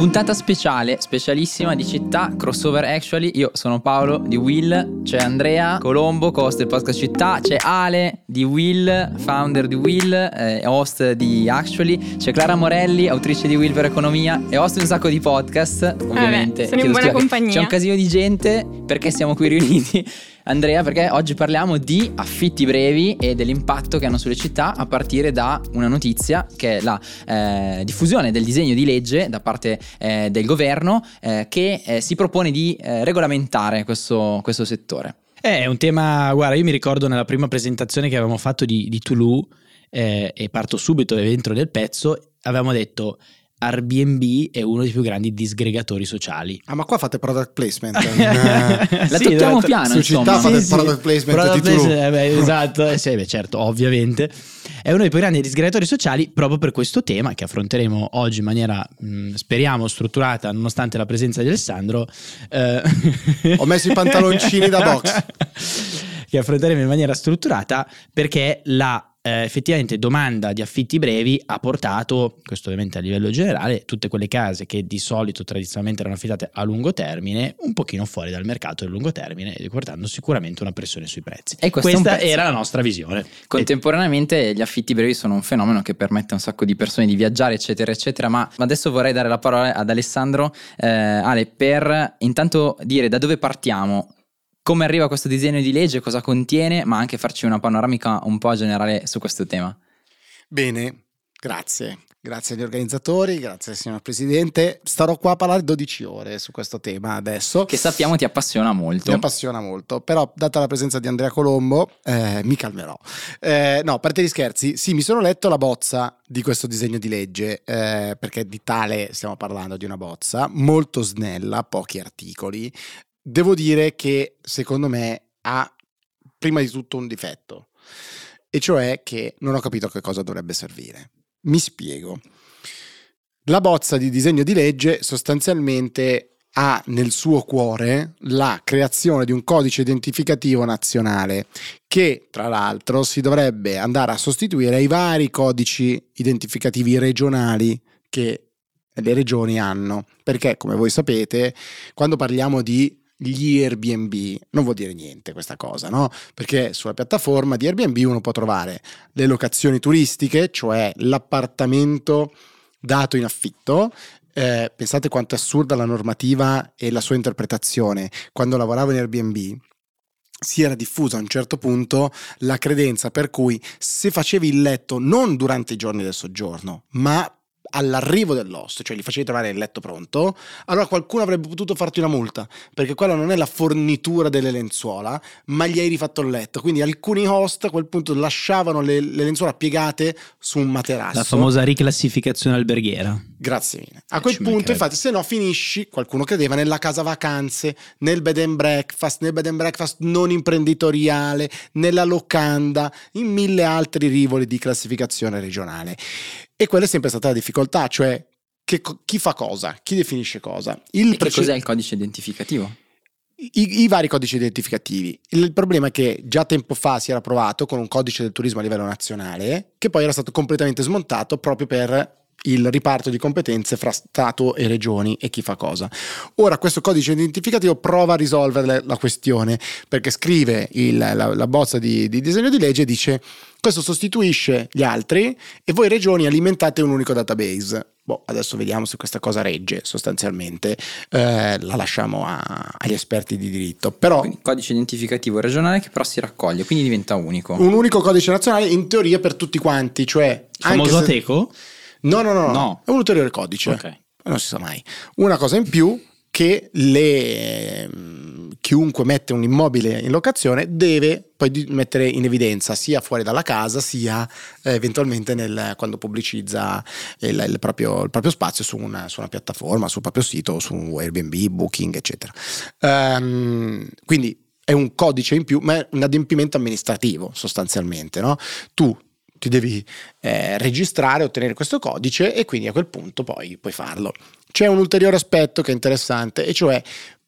Puntata speciale, specialissima di città, crossover actually. Io sono Paolo di Will, c'è Andrea Colombo, host del podcast Città, c'è Ale di Will, founder di Will, eh, host di Actually, c'è Clara Morelli, autrice di Will per Economia e host di un sacco di podcast, ovviamente. Vabbè, sono in buona compagnia. C'è un casino di gente perché siamo qui riuniti. Andrea, perché oggi parliamo di affitti brevi e dell'impatto che hanno sulle città a partire da una notizia che è la eh, diffusione del disegno di legge da parte eh, del governo eh, che eh, si propone di eh, regolamentare questo, questo settore. Eh, È un tema, guarda, io mi ricordo nella prima presentazione che avevamo fatto di, di Toulouse, eh, e parto subito dentro del pezzo, avevamo detto Airbnb è uno dei più grandi disgregatori sociali. Ah, ma qua fate product placement. in, La Sì, tocchiamo esatto. piano, su insomma. città fate Sì, sì. product placement Product placement, eh, beh, esatto, eh, sì, beh, certo, ovviamente. È uno dei più grandi disgregatori sociali proprio per questo tema che affronteremo oggi in maniera, mh, speriamo, strutturata, nonostante la presenza di Alessandro. eh, Ho messo i pantaloncini da box. che affronteremo in maniera strutturata perché la eh, effettivamente domanda di affitti brevi ha portato, questo ovviamente a livello generale, tutte quelle case che di solito tradizionalmente erano affittate a lungo termine, un pochino fuori dal mercato del lungo termine, portando sicuramente una pressione sui prezzi. E Questa era la nostra visione. Contemporaneamente gli affitti brevi sono un fenomeno che permette a un sacco di persone di viaggiare, eccetera, eccetera. Ma adesso vorrei dare la parola ad Alessandro, eh, Ale, per intanto dire da dove partiamo, come arriva questo disegno di legge, cosa contiene, ma anche farci una panoramica un po' generale su questo tema. Bene, grazie. Grazie agli organizzatori, grazie signor Presidente. Starò qua a parlare 12 ore su questo tema adesso. Che sappiamo ti appassiona molto. Mi appassiona molto, però data la presenza di Andrea Colombo eh, mi calmerò. Eh, no, a parte gli scherzi, sì, mi sono letto la bozza di questo disegno di legge, eh, perché di tale stiamo parlando di una bozza, molto snella, pochi articoli. Devo dire che secondo me ha prima di tutto un difetto, e cioè che non ho capito a che cosa dovrebbe servire. Mi spiego. La bozza di disegno di legge sostanzialmente ha nel suo cuore la creazione di un codice identificativo nazionale che tra l'altro si dovrebbe andare a sostituire ai vari codici identificativi regionali che le regioni hanno perché come voi sapete quando parliamo di gli Airbnb non vuol dire niente questa cosa, no? Perché sulla piattaforma di Airbnb uno può trovare le locazioni turistiche, cioè l'appartamento dato in affitto. Eh, pensate quanto è assurda la normativa e la sua interpretazione. Quando lavoravo in Airbnb si era diffusa a un certo punto la credenza per cui se facevi il letto non durante i giorni del soggiorno, ma all'arrivo dell'host, cioè gli facevi trovare il letto pronto, allora qualcuno avrebbe potuto farti una multa, perché quella non è la fornitura delle lenzuola, ma gli hai rifatto il letto. Quindi alcuni host a quel punto lasciavano le, le lenzuola piegate su un materasso. La famosa riclassificazione alberghiera. Grazie mille. A quel ci punto, infatti, se no finisci, qualcuno credeva, nella casa vacanze, nel bed and breakfast, nel bed and breakfast non imprenditoriale, nella locanda, in mille altri rivoli di classificazione regionale. E quella è sempre stata la difficoltà, cioè che chi fa cosa, chi definisce cosa. Il E che prece- cos'è il codice identificativo? i, i vari codici identificativi. Il problema è che già tempo fa si era provato con un codice del turismo a livello nazionale, che poi era stato completamente smontato proprio per il riparto di competenze fra Stato e regioni e chi fa cosa. Ora questo codice identificativo prova a risolvere la- questione perché scrive il- la, la bozza di, di disegno di legge e dice questo sostituisce gli altri e voi regioni alimentate un unico database. Boh, adesso vediamo se questa cosa regge sostanzialmente, eh, la lasciamo a- agli esperti di diritto. Però Quindi codice identificativo regionale che però si raccoglie, quindi diventa unico. un unico codice nazionale in teoria per tutti quanti, cioè... Il famoso anche se- Ateco? No, no, no, no, No. è un ulteriore codice. Ok. Non si sa mai. Una cosa in più che le, ehm, chiunque mette un immobile in locazione deve poi mettere in evidenza sia fuori dalla casa sia eh, eventualmente nel- quando pubblicizza il, il proprio, il proprio spazio su una, su una piattaforma, sul proprio sito, su Airbnb, Booking, eccetera. Ehm, quindi è un codice in più, ma è un adempimento amministrativo sostanzialmente. No? Tu ti devi eh, registrare, ottenere questo codice e quindi a quel punto poi puoi farlo. C'è un ulteriore aspetto che è interessante e cioè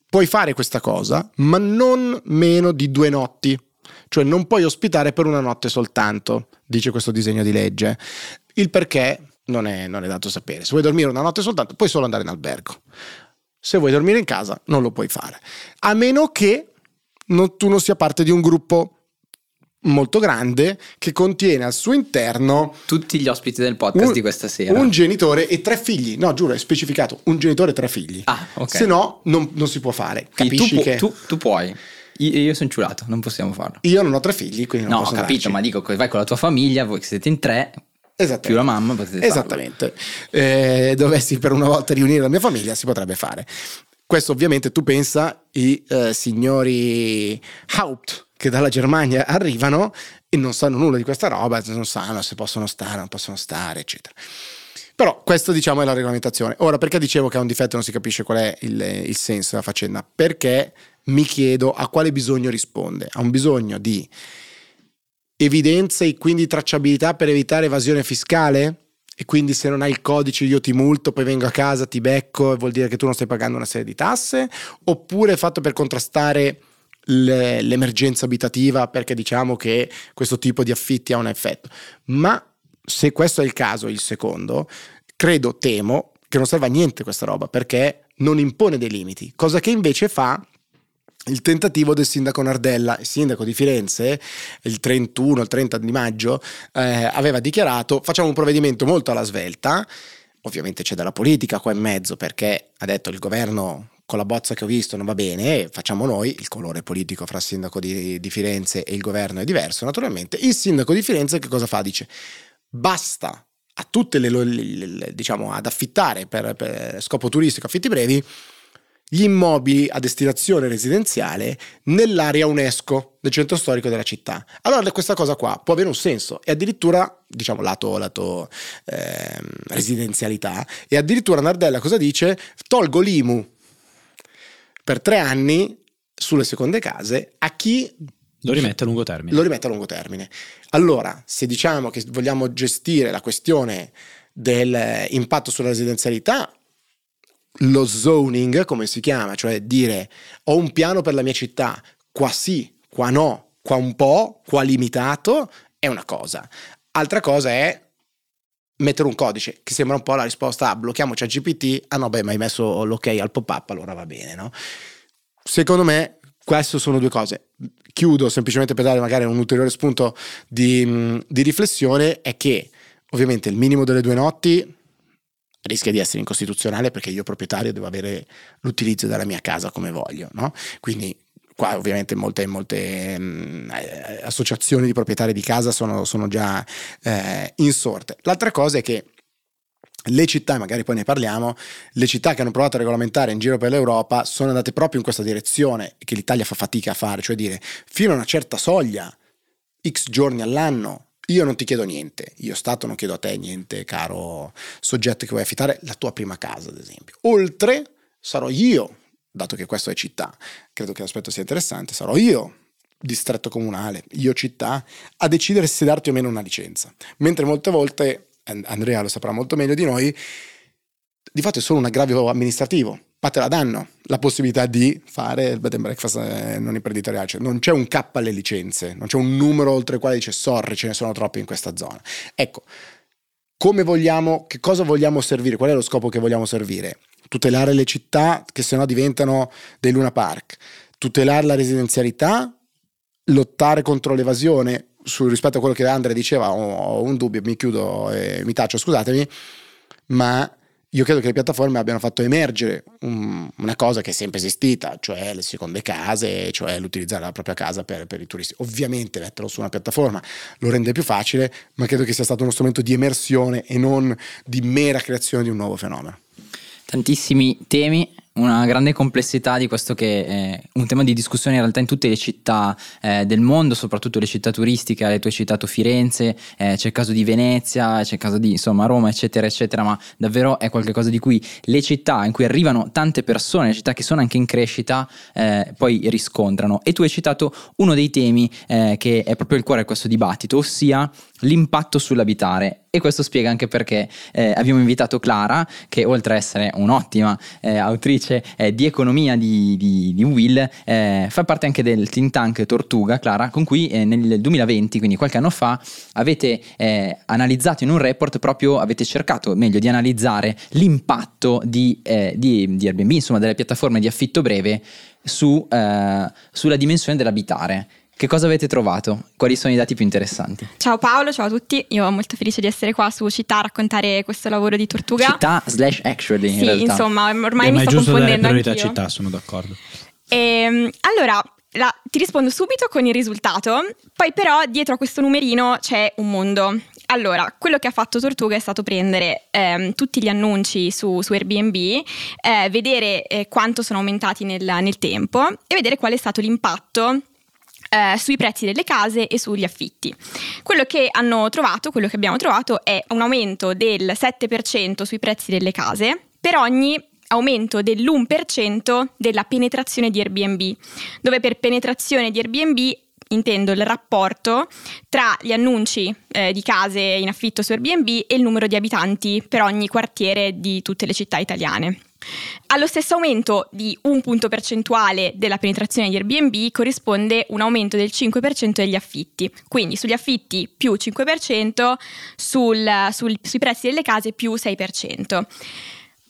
puoi fare questa cosa ma non meno di due notti, cioè non puoi ospitare per una notte soltanto, dice questo disegno di legge. Il perché non è, non è dato sapere. Se vuoi dormire una notte soltanto, puoi solo andare in albergo. Se vuoi dormire in casa, non lo puoi fare. A meno che non, tu non sia parte di un gruppo molto grande che contiene al suo interno tutti gli ospiti del podcast un, di questa sera. Un genitore e tre figli. No, giuro, è specificato. Un genitore e tre figli. Ah, ok. Se no, non, non si può fare. Capisci tu, che... tu, tu puoi. Io, io sono ciulato, non possiamo farlo. Io non ho tre figli, quindi non no, posso ho capito, andarci. ma dico, vai con la tua famiglia, voi che siete in tre, più la mamma potete. Esattamente. Eh, dovessi per una volta riunire la mia famiglia, si potrebbe fare. Questo ovviamente tu pensa i eh, signori Haupt che dalla Germania arrivano e non sanno nulla di questa roba, non sanno se possono stare, non possono stare, eccetera. Però questo diciamo è la regolamentazione. Ora, perché dicevo che ha un difetto e non si capisce qual è il, il senso della faccenda? Perché mi chiedo a quale bisogno risponde. Ha un bisogno di evidenza e quindi tracciabilità per evitare evasione fiscale? E quindi se non hai il codice io ti multo, poi vengo a casa, ti becco e vuol dire che tu non stai pagando una serie di tasse? Oppure è fatto per contrastare l'emergenza abitativa perché diciamo che questo tipo di affitti ha un effetto? Ma se questo è il caso, il secondo, credo, temo che non serva a niente questa roba perché non impone dei limiti, cosa che invece fa il tentativo del sindaco Nardella, il sindaco di Firenze, il 31, il 30 di maggio, eh, aveva dichiarato facciamo un provvedimento molto alla svelta, ovviamente c'è della politica qua in mezzo perché ha detto il governo con la bozza che ho visto non va bene, facciamo noi, il colore politico fra sindaco di, di Firenze e il governo è diverso naturalmente, il sindaco di Firenze che cosa fa? Dice basta a tutte le, le, le diciamo ad affittare per, per scopo turistico affitti brevi gli immobili a destinazione residenziale nell'area UNESCO del centro storico della città. Allora questa cosa qua può avere un senso e addirittura, diciamo, lato, lato eh, residenzialità, e addirittura Nardella cosa dice? Tolgo l'IMU per tre anni sulle seconde case a chi lo rimette a lungo termine. Lo rimette a lungo termine. Allora, se diciamo che vogliamo gestire la questione dell'impatto sulla residenzialità, lo zoning, come si chiama, cioè dire ho un piano per la mia città, qua sì, qua no, qua un po', qua limitato, è una cosa. Altra cosa è mettere un codice, che sembra un po' la risposta a blocchiamo GPT, ah no beh ma hai messo l'ok al pop-up, allora va bene, no? Secondo me queste sono due cose. Chiudo semplicemente per dare magari un ulteriore spunto di, di riflessione, è che ovviamente il minimo delle due notti rischia di essere incostituzionale perché io proprietario devo avere l'utilizzo della mia casa come voglio, no? Quindi qua ovviamente molte, molte mh, eh, associazioni di proprietari di casa sono, sono già eh, insorte. L'altra cosa è che le città, magari poi ne parliamo, le città che hanno provato a regolamentare in giro per l'Europa sono andate proprio in questa direzione che l'Italia fa fatica a fare, cioè dire fino a una certa soglia, x giorni all'anno, io non ti chiedo niente, io Stato non chiedo a te niente, caro soggetto che vuoi affittare la tua prima casa, ad esempio. Oltre sarò io, dato che questo è città, credo che l'aspetto sia interessante, sarò io distretto comunale, io città, a decidere se darti o meno una licenza. Mentre molte volte, Andrea lo saprà molto meglio di noi, di fatto è solo un aggravio amministrativo ma te la danno la possibilità di fare il bed and breakfast eh, non imprenditoriale. Cioè, non c'è un K alle licenze, non c'è un numero oltre il quale dice sorry, ce ne sono troppi in questa zona. Ecco, come vogliamo, che cosa vogliamo servire? Qual è lo scopo che vogliamo servire? Tutelare le città che sennò diventano dei Luna Park, tutelare la residenzialità, lottare contro l'evasione. Su, rispetto a quello che Andrea diceva, ho, ho un dubbio, mi chiudo e mi taccio, scusatemi, ma io credo che le piattaforme abbiano fatto emergere un, una cosa che è sempre esistita, cioè le seconde case, cioè l'utilizzare la propria casa per, per, i turisti. Ovviamente metterlo su una piattaforma lo rende più facile, ma credo che sia stato uno strumento di emersione e non di mera creazione di un nuovo fenomeno. Tantissimi temi, una grande complessità di questo che è un tema di discussione in realtà in tutte le città eh, del mondo, soprattutto le città turistiche, le tue citato Firenze, eh, c'è il caso di Venezia, c'è il caso di insomma Roma, eccetera, eccetera, ma davvero è qualcosa di cui le città in cui arrivano tante persone, le città che sono anche in crescita, eh, poi riscontrano. E tu hai citato uno dei temi eh, che è proprio il cuore di questo dibattito, ossia l'impatto sull'abitare E questo spiega anche perché eh, abbiamo invitato Clara, che oltre a essere un'ottima eh, autrice eh, di economia di, di, di Will, eh, fa parte anche del think tank Tortuga, Clara, con cui eh, nel 2020, quindi qualche anno fa, avete eh, analizzato in un report proprio, avete cercato meglio di analizzare l'impatto di, di, di Airbnb, insomma delle piattaforme di affitto breve su, sulla dimensione dell'abitare. Che cosa avete trovato? Quali sono i dati più interessanti? Ciao Paolo, ciao a tutti. Io sono molto felice di essere qua su Città a raccontare questo lavoro di Tortuga. Città slash actually. Sì, in realtà. insomma, ormai Beh, mi ma è sto giusto dare confondendo priorità a anch'io. città, sono d'accordo. Ehm, allora, la- ti rispondo subito con il risultato, poi però dietro a questo numerino c'è un mondo. Allora, quello che ha fatto Tortuga è stato prendere ehm, tutti gli annunci su, su Airbnb, eh, vedere eh, quanto sono aumentati nel, nel tempo e vedere qual è stato l'impatto eh, sui prezzi delle case e sugli affitti. Quello che hanno trovato, quello che abbiamo trovato è un aumento del 7% sui prezzi delle case per ogni aumento dell'1% della penetrazione di Airbnb, dove per penetrazione di Airbnb intendo il rapporto tra gli annunci eh, di case in affitto su Airbnb e il numero di abitanti per ogni quartiere di tutte le città italiane. Allo stesso aumento di un punto percentuale della penetrazione di Airbnb corrisponde un aumento del 5% degli affitti, quindi sugli affitti più 5%, sul, sul- sui prezzi delle case più 6%.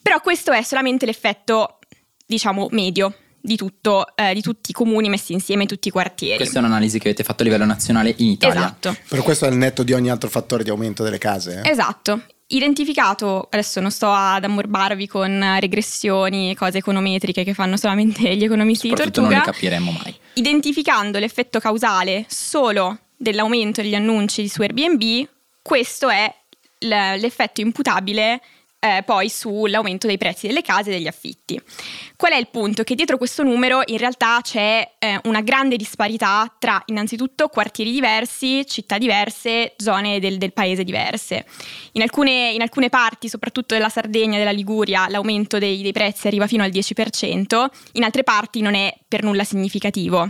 Però questo è solamente l'effetto, diciamo, medio di, tutto, eh, di tutti i comuni messi insieme, tutti i quartieri. Questa è un'analisi che avete fatto a livello nazionale in Italia. Esatto. Però questo è il netto di ogni altro fattore di aumento delle case. eh? Esatto. Identificato, adesso non sto ad ammorbarvi con regressioni e cose econometriche che fanno solamente gli economisti di Soprattutto non Tortuga, le capiremmo mai. identificando l'effetto causale solo dell'aumento degli annunci su Airbnb, questo è l'effetto imputabile eh, poi sull'aumento dei prezzi delle case e degli affitti. Qual è il punto? Che dietro questo numero in realtà c'è eh, una grande disparità tra innanzitutto quartieri diversi, città diverse, zone del, del paese diverse. In alcune, in alcune parti, soprattutto della Sardegna e della Liguria, l'aumento dei, dei prezzi arriva fino al 10%, in altre parti non è per nulla significativo.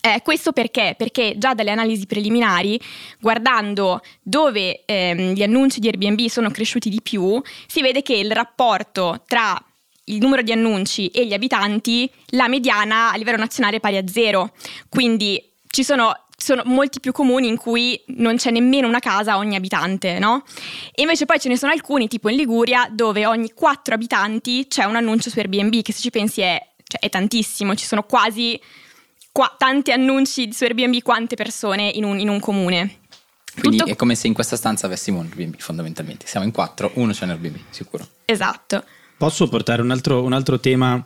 Eh, questo perché? Perché già dalle analisi preliminari, guardando dove ehm, gli annunci di Airbnb sono cresciuti di più, si vede che il rapporto tra il numero di annunci e gli abitanti, la mediana a livello nazionale è pari a zero. Quindi ci sono, sono molti più comuni in cui non c'è nemmeno una casa ogni abitante, no? E invece poi ce ne sono alcuni, tipo in Liguria, dove ogni quattro abitanti c'è un annuncio su Airbnb, che se ci pensi è, cioè, è tantissimo, ci sono quasi qua- tanti annunci su Airbnb quante persone in un, in un comune. Quindi Tutto- è come se in questa stanza avessimo un Airbnb fondamentalmente. Siamo in quattro, uno c'è un Airbnb, sicuro. Esatto. Posso portare un altro, un altro tema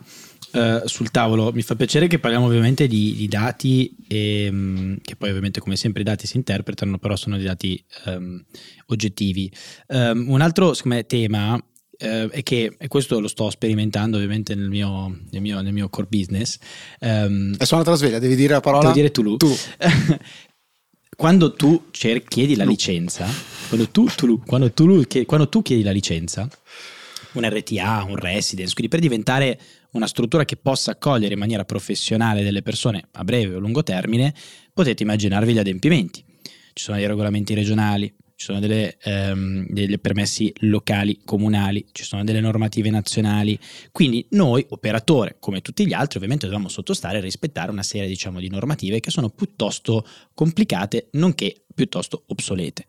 eh, sul tavolo? Mi fa piacere che parliamo ovviamente di, di dati, ehm, che poi ovviamente come sempre i dati si interpretano, però sono dei dati ehm, oggettivi. Ehm, un altro me, tema eh, è che, e questo lo sto sperimentando ovviamente nel mio, nel mio, nel mio core business, ehm, È suonata la sveglia, devi dire la parola. Devo dire Tulu. Tu. quando tu cer- chiedi la licenza, quando tu, Tulu- quando tu- che- quando tu chiedi la licenza, un RTA, un residence, quindi per diventare una struttura che possa accogliere in maniera professionale delle persone a breve o lungo termine, potete immaginarvi gli adempimenti. Ci sono dei regolamenti regionali, ci sono delle, ehm, delle permessi locali, comunali, ci sono delle normative nazionali. Quindi noi, operatore, come tutti gli altri, ovviamente dobbiamo sottostare e rispettare una serie diciamo, di normative che sono piuttosto complicate, nonché piuttosto obsolete.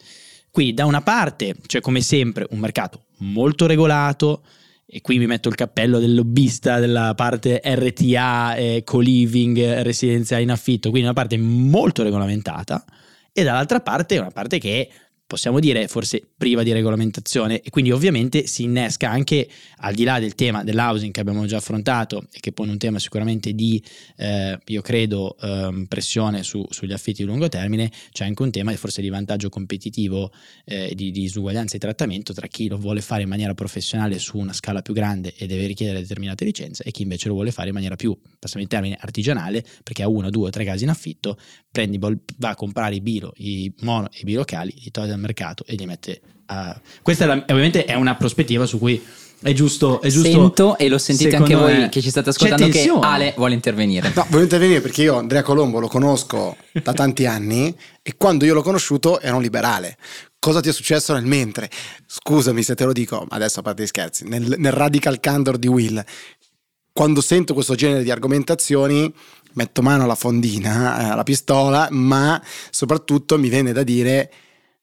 Quindi da una parte c'è come sempre un mercato molto regolato, e qui mi metto il cappello del lobbista della parte RTA, eh, co-living, residenza in affitto, quindi una parte molto regolamentata, e dall'altra parte una parte che possiamo dire forse priva di regolamentazione. E quindi ovviamente si innesca anche al di là del tema dell'housing che abbiamo già affrontato e che pone un tema sicuramente di, eh, io credo, ehm, pressione su- sugli affitti di lungo termine, c'è anche un tema forse di vantaggio competitivo eh, di, di disuguaglianza di trattamento tra chi lo vuole fare in maniera professionale su una scala più grande e deve richiedere determinate licenze e chi invece lo vuole fare in maniera più, passiamo in termini, artigianale, perché ha uno, due o tre case in affitto, prendi, va a comprare i bilo, i mono e i bilocali, li toglie dal mercato e li mette a... Questa è la- ovviamente è una prospettiva su cui è giusto... È giusto Sento e lo sentite anche voi me, che ci state ascoltando che. Ale vuole intervenire. No, voglio intervenire perché io Andrea Colombo lo conosco da tanti anni e quando io l'ho conosciuto era un liberale. cosa ti è successo nel mentre? Scusami se te lo dico, adesso a parte gli scherzi, nel, nel radical candor di Will, quando sento questo genere di argomentazioni metto mano alla fondina, eh, alla pistola, ma soprattutto mi viene da dire,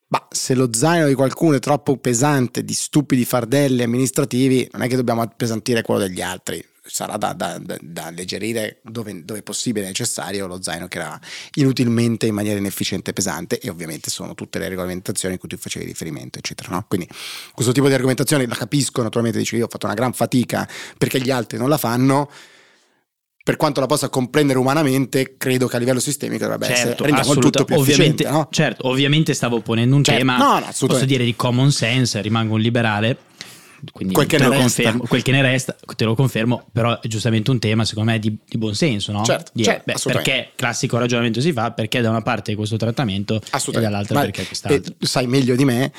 bah, se lo zaino di qualcuno è troppo pesante, di stupidi fardelli amministrativi, non è che dobbiamo appesantire quello degli altri. Sarà da, da, da, da alleggerire dove, dove possibile e necessario lo zaino che era inutilmente in maniera inefficiente pesante e ovviamente sono tutte le regolamentazioni a cui tu facevi riferimento eccetera no? quindi questo tipo di argomentazioni la capisco naturalmente dici io ho fatto una gran fatica perché gli altri non la fanno per quanto la possa comprendere umanamente, credo che a livello sistemico dovrebbe certo, essere rendiamo il tutto più ovviamente, no? certo, ovviamente stavo ponendo un certo, tema, no, no, posso dire di common sense, rimango un liberale. Quindi quel che, te lo confermo, quel che ne resta, te lo confermo, però è giustamente un tema secondo me di, di buon senso, no? Certo, di, certo beh, perché classico ragionamento si fa, perché da una parte questo trattamento e dall'altra Ma, perché quest'altro. sai meglio di me,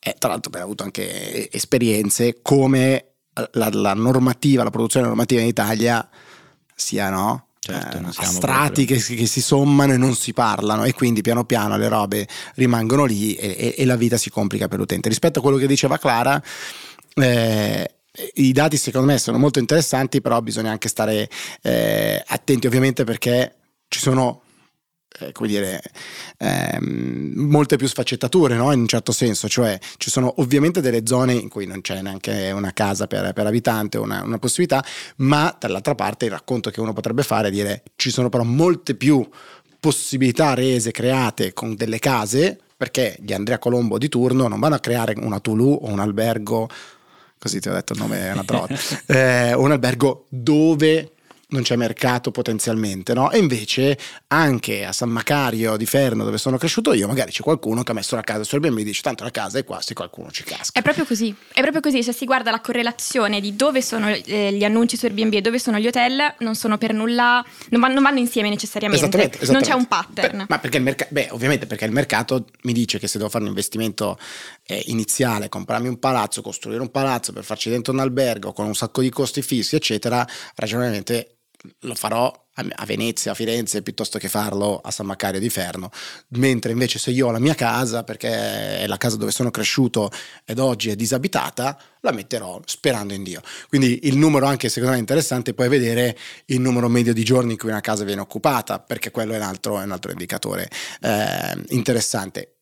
eh, tra l'altro hai avuto anche esperienze come la, la normativa, la produzione normativa in Italia sia no? Certo, eh, strati che, che, si sommano e non si parlano e quindi piano piano le robe rimangono lì e, e, e la vita si complica per l'utente. Rispetto a quello che diceva Clara, eh, i dati secondo me sono molto interessanti, però bisogna anche stare eh, attenti ovviamente perché ci sono eh, come dire, ehm, molte più sfaccettature, no? in un certo senso, cioè ci sono ovviamente delle zone in cui non c'è neanche una casa per, per abitante, una, una possibilità, ma dall'altra parte il racconto che uno potrebbe fare è dire ci sono però molte più possibilità rese, create con delle case, perché gli Andrea Colombo di turno non vanno a creare una Tulu o un albergo, così ti ho detto il nome è una trota, eh, un albergo dove non c'è mercato potenzialmente, no? E invece anche a San Macario di Ferno, dove sono cresciuto io, magari c'è qualcuno che ha messo la casa su Airbnb e dice tanto la casa è qua, se qualcuno ci casca. È proprio così, è proprio così, se si guarda la correlazione di dove sono eh, gli annunci su Airbnb e dove sono gli hotel, non sono per nulla, non vanno, non vanno insieme necessariamente, esattamente, esattamente. non c'è un pattern. Per, ma perché il mercato, beh ovviamente perché il mercato mi dice che se devo fare un investimento eh, iniziale, comprarmi un palazzo, costruire un palazzo per farci dentro un albergo con un sacco di costi fissi, eccetera, ragionevolmente lo farò a Venezia, a Firenze, piuttosto che farlo a San Macario di Ferno. Mentre invece se io ho la mia casa, perché è la casa dove sono cresciuto ed oggi è disabitata, la metterò sperando in Dio. Quindi il numero anche secondo me interessante, puoi vedere il numero medio di giorni in cui una casa viene occupata, perché quello è un altro, è un altro indicatore eh, interessante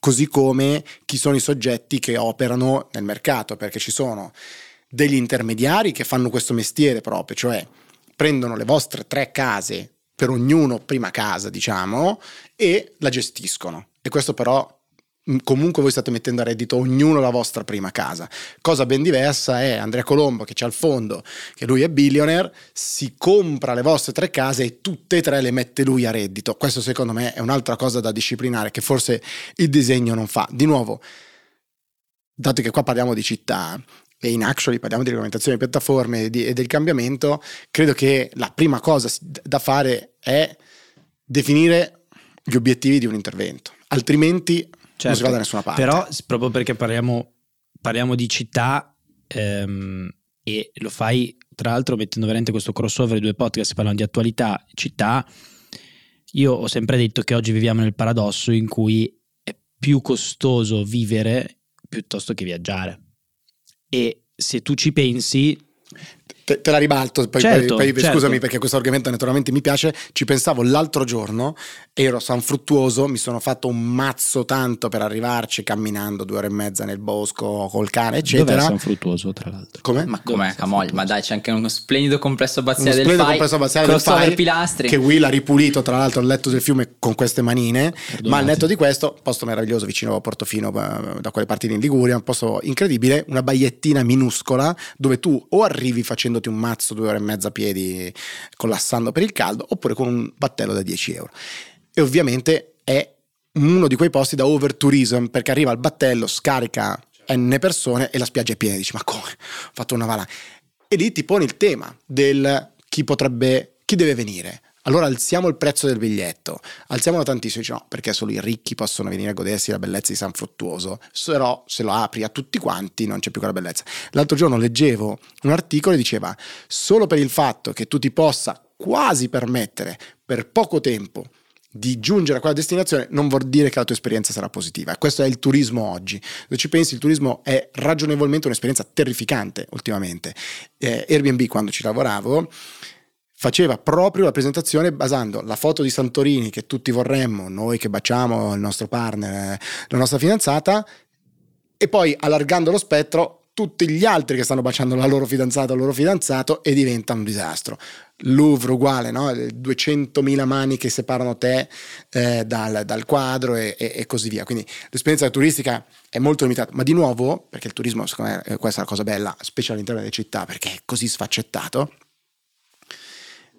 così come chi sono i soggetti che operano nel mercato, perché ci sono degli intermediari che fanno questo mestiere proprio, cioè prendono le vostre tre case per ognuno, prima casa diciamo, e la gestiscono. E questo però mm, comunque voi state mettendo a reddito ognuno la vostra prima casa. Cosa ben diversa è Andrea Colombo che c'è al fondo, che lui è billionaire, si compra le vostre tre case e tutte e tre le mette lui a reddito. Questo secondo me è un'altra cosa da disciplinare che forse il disegno non fa. Di nuovo, dato che qua parliamo di città, e in Actually parliamo di regolamentazione di piattaforme e, di, e del cambiamento, credo che la prima cosa da fare è definire gli obiettivi di un intervento, altrimenti certo, non si va da nessuna parte. Però proprio perché parliamo, parliamo di città ehm, e lo fai tra l'altro mettendo veramente questo crossover, i due podcast parlano di attualità, città, io ho sempre detto che oggi viviamo nel paradosso in cui è più costoso vivere piuttosto che viaggiare e se tu ci pensi Te, te, la ribalto, poi, certo, poi, poi certo. scusami perché questo argomento naturalmente mi piace, ci pensavo l'altro giorno, ero a San Fruttuoso, mi sono fatto un mazzo tanto per arrivarci camminando due ore e mezza nel bosco col cane, eccetera. Dov'è San Fruttuoso tra l'altro? Come? Ma com'è Camogli? Ma dai, c'è anche uno splendido complesso abbaziale del splendido complesso abbaziale del FAI, pilastri. che Will ha ripulito tra l'altro il letto del fiume con queste manine, Perdonate. ma al netto di questo, posto meraviglioso vicino a Portofino eh, da quelle parti in Liguria, un posto incredibile, una baiettina minuscola dove tu o arrivi facendoti un mazzo due ore e mezza a piedi collassando per il caldo, oppure con un battello da 10 euro. E ovviamente è uno di quei posti da overtourism, perché arriva al battello, scarica n persone e la spiaggia è piena, dici ma come? Ho fatto una valanga. E lì ti poni il tema del chi potrebbe, chi deve venire, allora alziamo il prezzo del biglietto, alziamolo tantissimo, dice no, perché solo i ricchi possono venire a godersi la bellezza di San Fruttuoso, però se lo apri a tutti quanti non c'è più quella bellezza. L'altro giorno leggevo un articolo e diceva, solo per il fatto che tu ti possa quasi permettere per poco tempo di giungere a quella destinazione non vuol dire che la tua esperienza sarà positiva. Questo è il turismo oggi. Se ci pensi, il turismo è ragionevolmente un'esperienza terrificante ultimamente. Eh, Airbnb, quando ci lavoravo, faceva proprio la presentazione basando la foto di Santorini che tutti vorremmo, noi che baciamo il nostro partner, la nostra fidanzata, e poi allargando lo spettro tutti gli altri che stanno baciando la loro fidanzata o il loro fidanzato e diventa un disastro. Louvre uguale, no? 200.000 mani che separano te eh, dal, dal, quadro e, e, e, così via. Quindi l'esperienza turistica è molto limitata, ma di nuovo, perché il turismo, secondo me, eh, questa è la cosa bella, specie all'interno delle città, perché è così sfaccettato,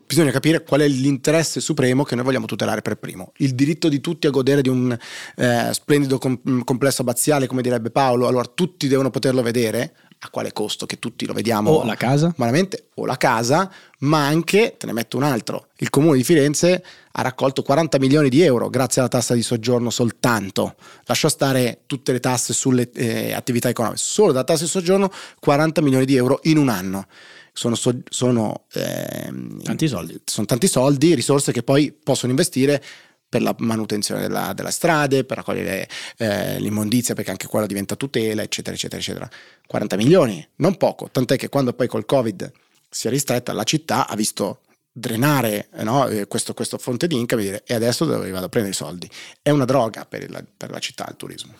bisogna capire qual è l'interesse supremo che noi vogliamo tutelare per primo. Il diritto di tutti a godere di un eh, splendido com- complesso abbaziale, come direbbe Paolo, allora tutti devono poterlo vedere, a quale costo che tutti lo vediamo o la casa? malamente o la casa ma anche te ne metto un altro il comune di Firenze ha raccolto 40 milioni di euro grazie alla tassa di soggiorno soltanto. Lascia stare tutte le tasse sulle eh, attività economiche. Solo da tassa di soggiorno 40 milioni di euro in un anno sono, sono, eh, tanti soldi. sono tanti soldi, risorse che poi possono investire per la manutenzione della, della strade, per raccogliere eh, l'immondizia perché anche quella diventa tutela, eccetera, eccetera, eccetera. 40 milioni, non poco, tant'è che quando poi col Covid si è ristretta la città ha visto drenare no, eh, questo, questo, fonte di income e e adesso dove vado a prendere i soldi. È una droga per la, per la città il turismo.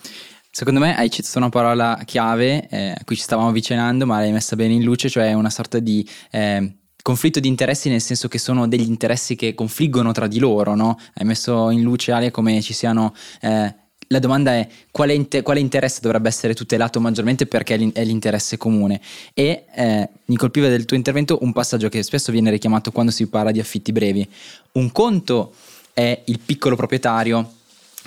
Secondo me hai citato una parola chiave eh, a cui ci stavamo avvicinando, ma l'hai messa bene in luce, cioè una sorta di eh, conflitto di interessi nel senso che sono degli interessi che confliggono tra di loro, no? Hai messo in luce Ale come ci siano... Eh, la domanda è quale, inter- quale, interesse dovrebbe essere tutelato maggiormente perché è l'interesse comune e eh, mi colpiva del tuo intervento un passaggio che spesso viene richiamato quando si parla di affitti brevi. Un conto è il piccolo proprietario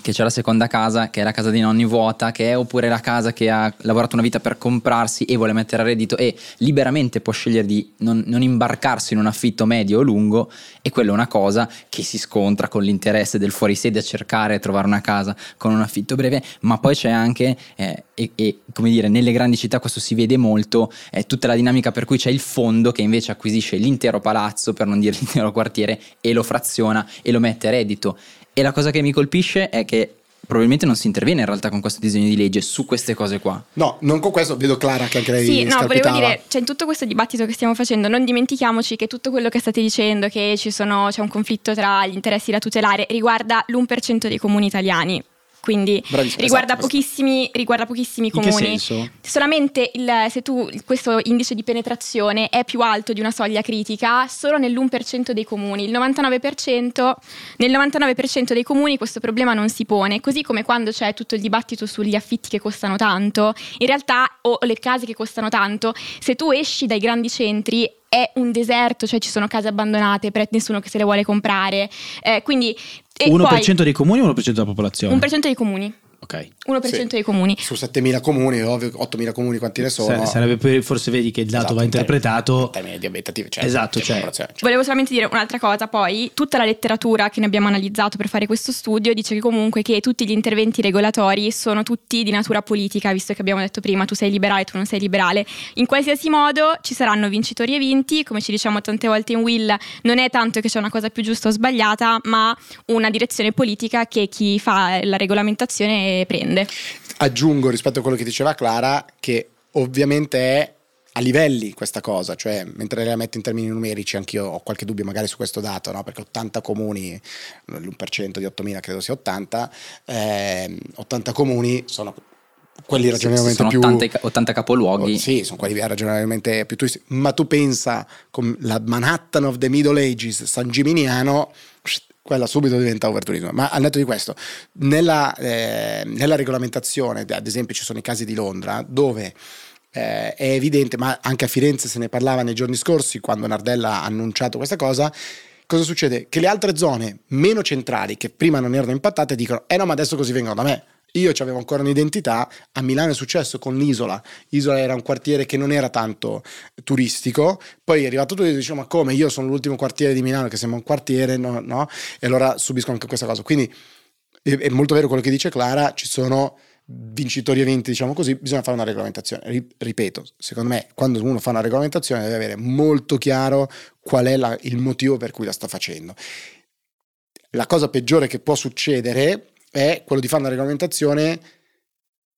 che c'è la seconda casa, che è la casa dei nonni vuota, che è oppure la casa che ha lavorato una vita per comprarsi e vuole mettere a reddito e liberamente può scegliere di non, non imbarcarsi in un affitto medio o lungo e quella è una cosa che si scontra con l'interesse del fuorisede a cercare e trovare una casa con un affitto breve, ma poi c'è anche, eh, e, e, come dire, nelle grandi città questo si vede molto, è tutta la dinamica per cui c'è il fondo che invece acquisisce l'intero palazzo, per non dire l'intero quartiere, e lo fraziona e lo mette a reddito. E la cosa che mi colpisce è che probabilmente non si interviene in realtà con questo disegno di legge su queste cose qua. No, non con questo, vedo Clara che anche lei Sì, no, volevo dire, cioè in tutto questo dibattito che stiamo facendo, non dimentichiamoci che tutto quello che state dicendo, che sono, c'è un conflitto tra gli interessi da tutelare, riguarda l'1% dei comuni italiani quindi riguarda, esatto. pochissimi, riguarda, pochissimi, comuni. Solamente il, se tu questo indice di penetrazione è più alto di una soglia critica solo nell'1% dei comuni. Il 99%, nel 99% dei comuni questo problema non si pone, così come quando c'è tutto il dibattito sugli affitti che costano tanto, in realtà o le case che costano tanto, se tu esci dai grandi centri è un deserto, cioè ci sono case abbandonate, per nessuno che se le vuole comprare. Eh, quindi, 1% poi, dei comuni o 1% della popolazione? 1% dei comuni. Ok. 1% sì. dei comuni. Su 7.000 comuni, ovvio, 8.000 comuni quanti ne sono? Sarebbe per, forse vedi che il dato esatto, va interpretato. In termini di abitative, cioè, esatto, cioè. cioè. Volevo solamente dire un'altra cosa, poi tutta la letteratura che ne abbiamo analizzato per fare questo studio dice che comunque che tutti gli interventi regolatori sono tutti di natura politica, visto che abbiamo detto prima tu sei liberale, tu non sei liberale. In qualsiasi modo ci saranno vincitori e vinti, come ci diciamo tante volte in Will, non è tanto che c'è una cosa più giusta o sbagliata, ma una direzione politica che chi fa la regolamentazione prende. Aggiungo rispetto a quello che diceva Clara che ovviamente è a livelli questa cosa, cioè mentre la metto in termini numerici anch'io ho qualche dubbio magari su questo dato, no? perché 80 comuni, l'1% di 8.000 credo sia 80, eh, 80 comuni sono quelli ragionevolmente sono più 80, 80 capoluoghi. Oh, sì, sono quelli ragionevolmente più turistici, ma tu pensa con la Manhattan of the Middle Ages, San Gimignano quella subito diventa overturismo. Ma al netto di questo, nella, eh, nella regolamentazione, ad esempio ci sono i casi di Londra, dove eh, è evidente, ma anche a Firenze se ne parlava nei giorni scorsi, quando Nardella ha annunciato questa cosa, cosa succede? Che le altre zone meno centrali, che prima non erano impattate, dicono, eh no, ma adesso così vengono da me io avevo ancora un'identità, a Milano è successo con l'Isola, Isola era un quartiere che non era tanto turistico, poi è arrivato tutto e dice ma come io sono l'ultimo quartiere di Milano che sembra un quartiere, no, no? E allora subisco anche questa cosa. Quindi è, molto vero quello che dice Clara, ci sono vincitori e vinti, diciamo così, bisogna fare una regolamentazione. Ripeto, secondo me quando uno fa una regolamentazione deve avere molto chiaro qual è la, il motivo per cui la sta facendo la cosa peggiore che può succedere è quello di fare una regolamentazione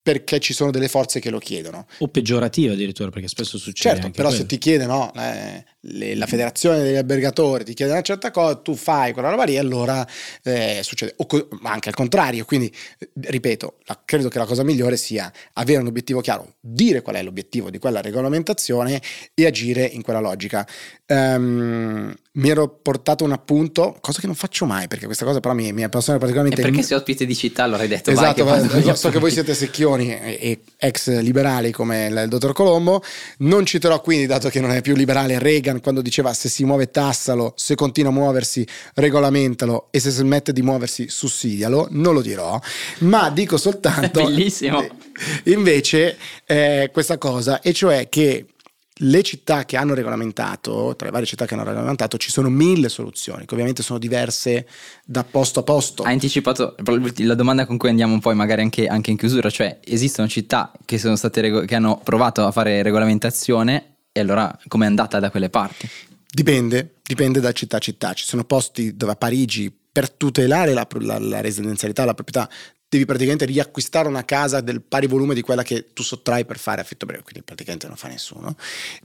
perché ci sono delle forze che lo chiedono. O peggiorativa addirittura, perché spesso succede. Certo, però quello. se ti chiede no, eh, le- la federazione degli albergatori ti chiede una certa cosa, tu fai quella roba lì, allora eh, succede. O co- ma anche al contrario, quindi eh, ripeto, la- credo che la cosa migliore sia avere un obiettivo chiaro, dire qual è l'obiettivo di quella regolamentazione e agire in quella logica. Ehm, mi ero portato un appunto, cosa che non faccio mai, perché questa cosa però mi, mi appassiona E particolarmente. perché sei ospite di città, allora hai detto Esatto, vai, che va- vado io. so che voi siete secchioni e, e ex liberali come il, il dottor Colombo. Non citerò quindi, dato che non è più liberale, Reagan quando diceva se si muove tassalo, se continua a muoversi regolamentalo e se smette di muoversi sussidialo. Non lo dirò, ma dico soltanto. È bellissimo. Invece, eh, questa cosa, e cioè che le città che hanno regolamentato, tra le varie città che hanno regolamentato, ci sono mille soluzioni, che ovviamente sono diverse da posto a posto. Hai anticipato la domanda con cui andiamo poi magari anche, anche in chiusura, cioè esistono città che, sono state rego- che hanno provato a fare regolamentazione e allora com'è andata da quelle parti? Dipende, dipende da città a città. Ci sono posti dove a Parigi per tutelare la, la- la residenzialità, la proprietà, devi praticamente riacquistare una casa del pari volume di quella che tu sottrai per fare affitto breve, quindi praticamente non fa nessuno.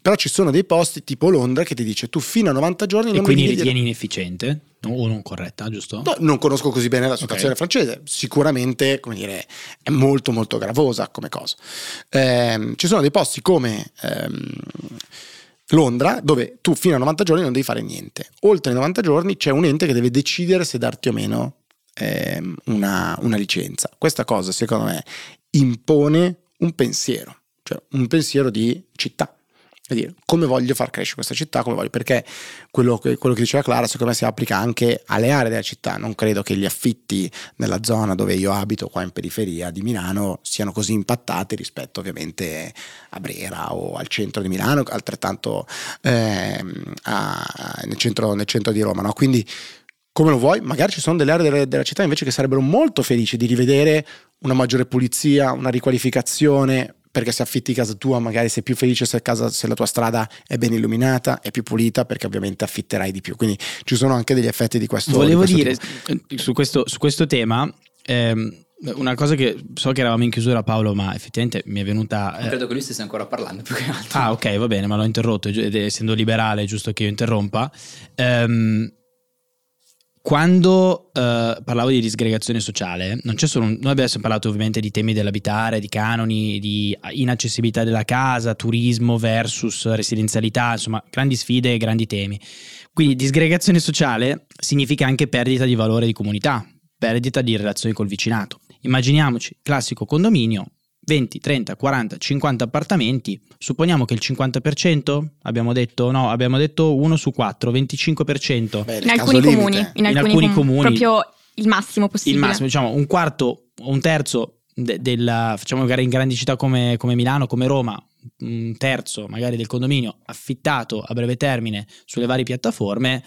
Però ci sono dei posti tipo Londra che ti dice tu fino a 90 giorni E quindi ritieni inefficiente no? o non corretta, giusto? No, non conosco così bene la situazione Ok. francese, sicuramente come dire, è molto molto gravosa come cosa. Ehm, ci sono dei posti come ehm, Londra dove tu fino a 90 giorni non devi fare niente. Oltre i 90 giorni c'è un ente che deve decidere se darti o meno ehm, una, una licenza. Questa cosa secondo me impone un pensiero, cioè un pensiero di città. Dire, come voglio far crescere questa città, come voglio, perché quello che, quello che diceva Clara secondo me si applica anche alle aree della città, non credo che gli affitti nella zona dove io abito qua in periferia di Milano siano così impattati rispetto ovviamente a Brera o al centro di Milano, altrettanto ehm, a- nel, centro, nel centro di Roma, no? quindi come lo vuoi, magari ci sono delle aree della città invece che sarebbero molto felici di rivedere una maggiore pulizia, una riqualificazione, perché se affitti casa tua magari sei più felice se, casa- se la tua strada è ben illuminata, è più pulita, perché ovviamente affitterai di più. Quindi ci sono anche degli effetti di questo Volevo di questo dire su questo, su questo tema ehm, una cosa che so che eravamo in chiusura Paolo, ma effettivamente mi è venuta... eh, Credo che lui stesse ancora parlando più che altro. Ah, ok, va bene, ma l'ho interrotto, ed essendo liberale è giusto che io interrompa. Ehm, quando eh, parlavo di disgregazione sociale, non c'è solo un- noi abbiamo parlato ovviamente di temi dell'abitare, di canoni, di inaccessibilità della casa, turismo versus residenzialità, insomma, grandi sfide e grandi temi. Quindi disgregazione sociale significa anche perdita di valore di comunità, perdita di relazioni col vicinato. Immaginiamoci, classico condominio, 20, 30, 40, 50 appartamenti, supponiamo che il 50%, abbiamo detto no, abbiamo detto 1 su 4, 25%. Beh, In il alcuni comuni, in In alcuni, alcuni comuni, proprio il massimo il possibile. massimo, diciamo un quarto o un terzo de- della, facciamo magari in grandi città come, come Milano, come Roma, un terzo magari del condominio affittato a breve termine sulle varie piattaforme,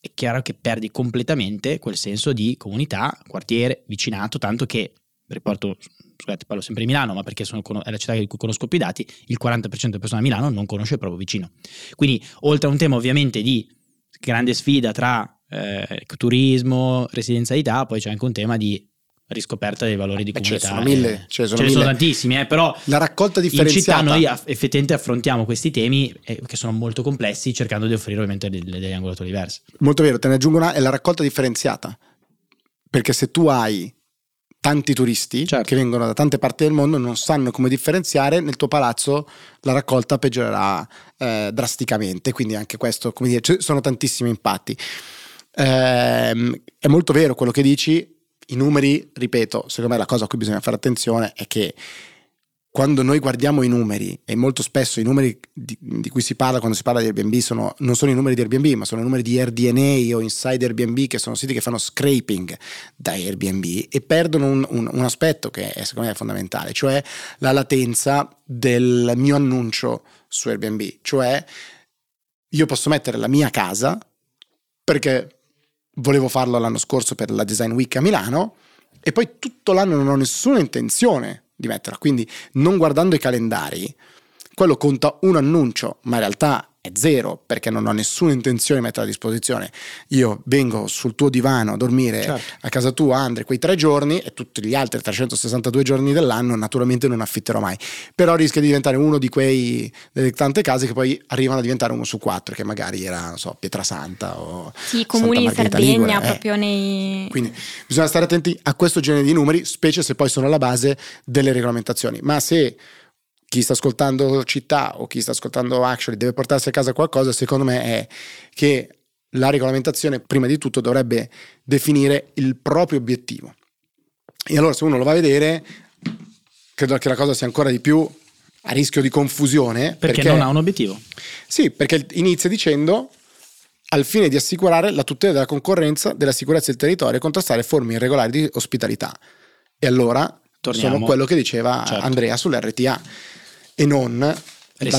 è chiaro che perdi completamente quel senso di comunità, quartiere, vicinato, tanto che, riporto, scusate, parlo sempre di Milano, ma perché sono- è la città di cui conosco più i dati, il 40% delle persone a Milano non conosce il proprio vicino. Quindi, oltre a un tema ovviamente di grande sfida tra eh, turismo, residenzialità, poi c'è anche un tema di riscoperta dei valori di Beh, ce ne comunità. sono mille, eh. ce ne sono Ce ne sono tantissimi, eh, però La raccolta in differenziata. città noi aff- effettivamente affrontiamo questi temi eh, che sono molto complessi cercando di offrire ovviamente delle, delle angolature diverse. Molto vero, te ne aggiungo una, è la raccolta differenziata. Perché se tu hai tanti turisti Certo. che vengono da tante parti del mondo, non sanno come differenziare, nel tuo palazzo la raccolta peggiorerà eh, drasticamente. Quindi anche questo, come dire, ci sono tantissimi impatti. Ehm, è molto vero quello che dici. I numeri, ripeto, secondo me la cosa a cui bisogna fare attenzione è che quando noi guardiamo i numeri, e molto spesso i numeri di, di cui si parla quando si parla di Airbnb sono, non sono i numeri di Airbnb, ma sono i numeri di RDNA o Inside Airbnb, che sono siti che fanno scraping da Airbnb e perdono un, un- un aspetto che è, secondo me è fondamentale, cioè la latenza del mio annuncio su Airbnb. Cioè, io posso mettere la mia casa perché volevo farlo l'anno scorso per la Design Week a Milano e poi tutto l'anno non ho nessuna intenzione di metterla. Quindi non guardando i calendari, quello conta un annuncio, ma in realtà è zero perché non ho nessuna intenzione di mettere a disposizione. Io vengo sul tuo divano a dormire Certo. a casa tua, Andre, quei tre giorni e tutti gli altri 362 giorni dell'anno naturalmente non affitterò mai. Però rischia di diventare uno di quei delle tante case che poi arrivano a diventare uno su quattro, che magari era, non so, Pietrasanta o Sì, comuni in Sardegna, Ligure, eh. proprio nei... Quindi bisogna stare attenti a questo genere di numeri, specie se poi sono alla base delle regolamentazioni. Ma se chi sta ascoltando città o chi sta ascoltando Actually deve portarsi a casa qualcosa, secondo me è che la regolamentazione prima di tutto dovrebbe definire il proprio obiettivo. E allora se uno lo va a vedere, credo che la cosa sia ancora di più a rischio di confusione. Perché, non ha un obiettivo. Sì, perché inizia dicendo al fine di assicurare la tutela della concorrenza, della sicurezza del territorio e contrastare forme irregolari di ospitalità. E allora Torniamo. sono quello che diceva Certo. Andrea sull'RTA e non la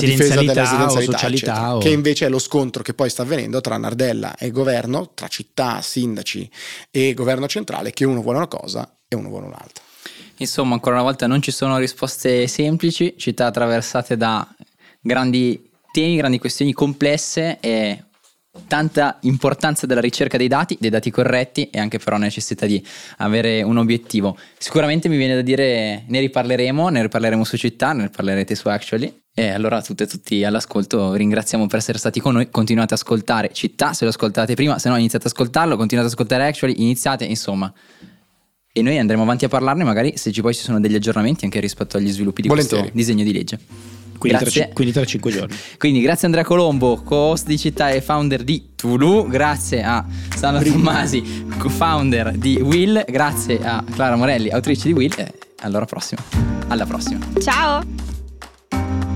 difesa Residenzialità della o residenzialità, socialità o- che invece è lo scontro che poi sta avvenendo tra Nardella e governo, tra città, sindaci e governo centrale, che uno vuole una cosa e uno vuole un'altra. Insomma, ancora una volta non ci sono risposte semplici, città attraversate da grandi temi, grandi questioni complesse e tanta importanza della ricerca dei dati, dei dati corretti e anche però necessità di avere un obiettivo. Sicuramente mi viene da dire ne riparleremo, ne riparleremo su città, ne riparlerete su Actually. E allora a tutte e tutti all'ascolto ringraziamo per essere stati con noi, continuate ad ascoltare città se lo ascoltate prima, se no iniziate ad ascoltarlo, continuate ad ascoltare Actually, iniziate, insomma. E noi andremo avanti a parlarne magari se ci poi ci sono degli aggiornamenti anche rispetto agli sviluppi di Volentieri. questo disegno di legge. Quindi tra, Grazie. quindi tra 5 giorni. Quindi grazie a Andrea Colombo, co-host di città e founder di Tulu, grazie a Sandra Tommasi, co-founder di Will, grazie a Clara Morelli, autrice di Will e allora prossima. Alla prossima. Ciao!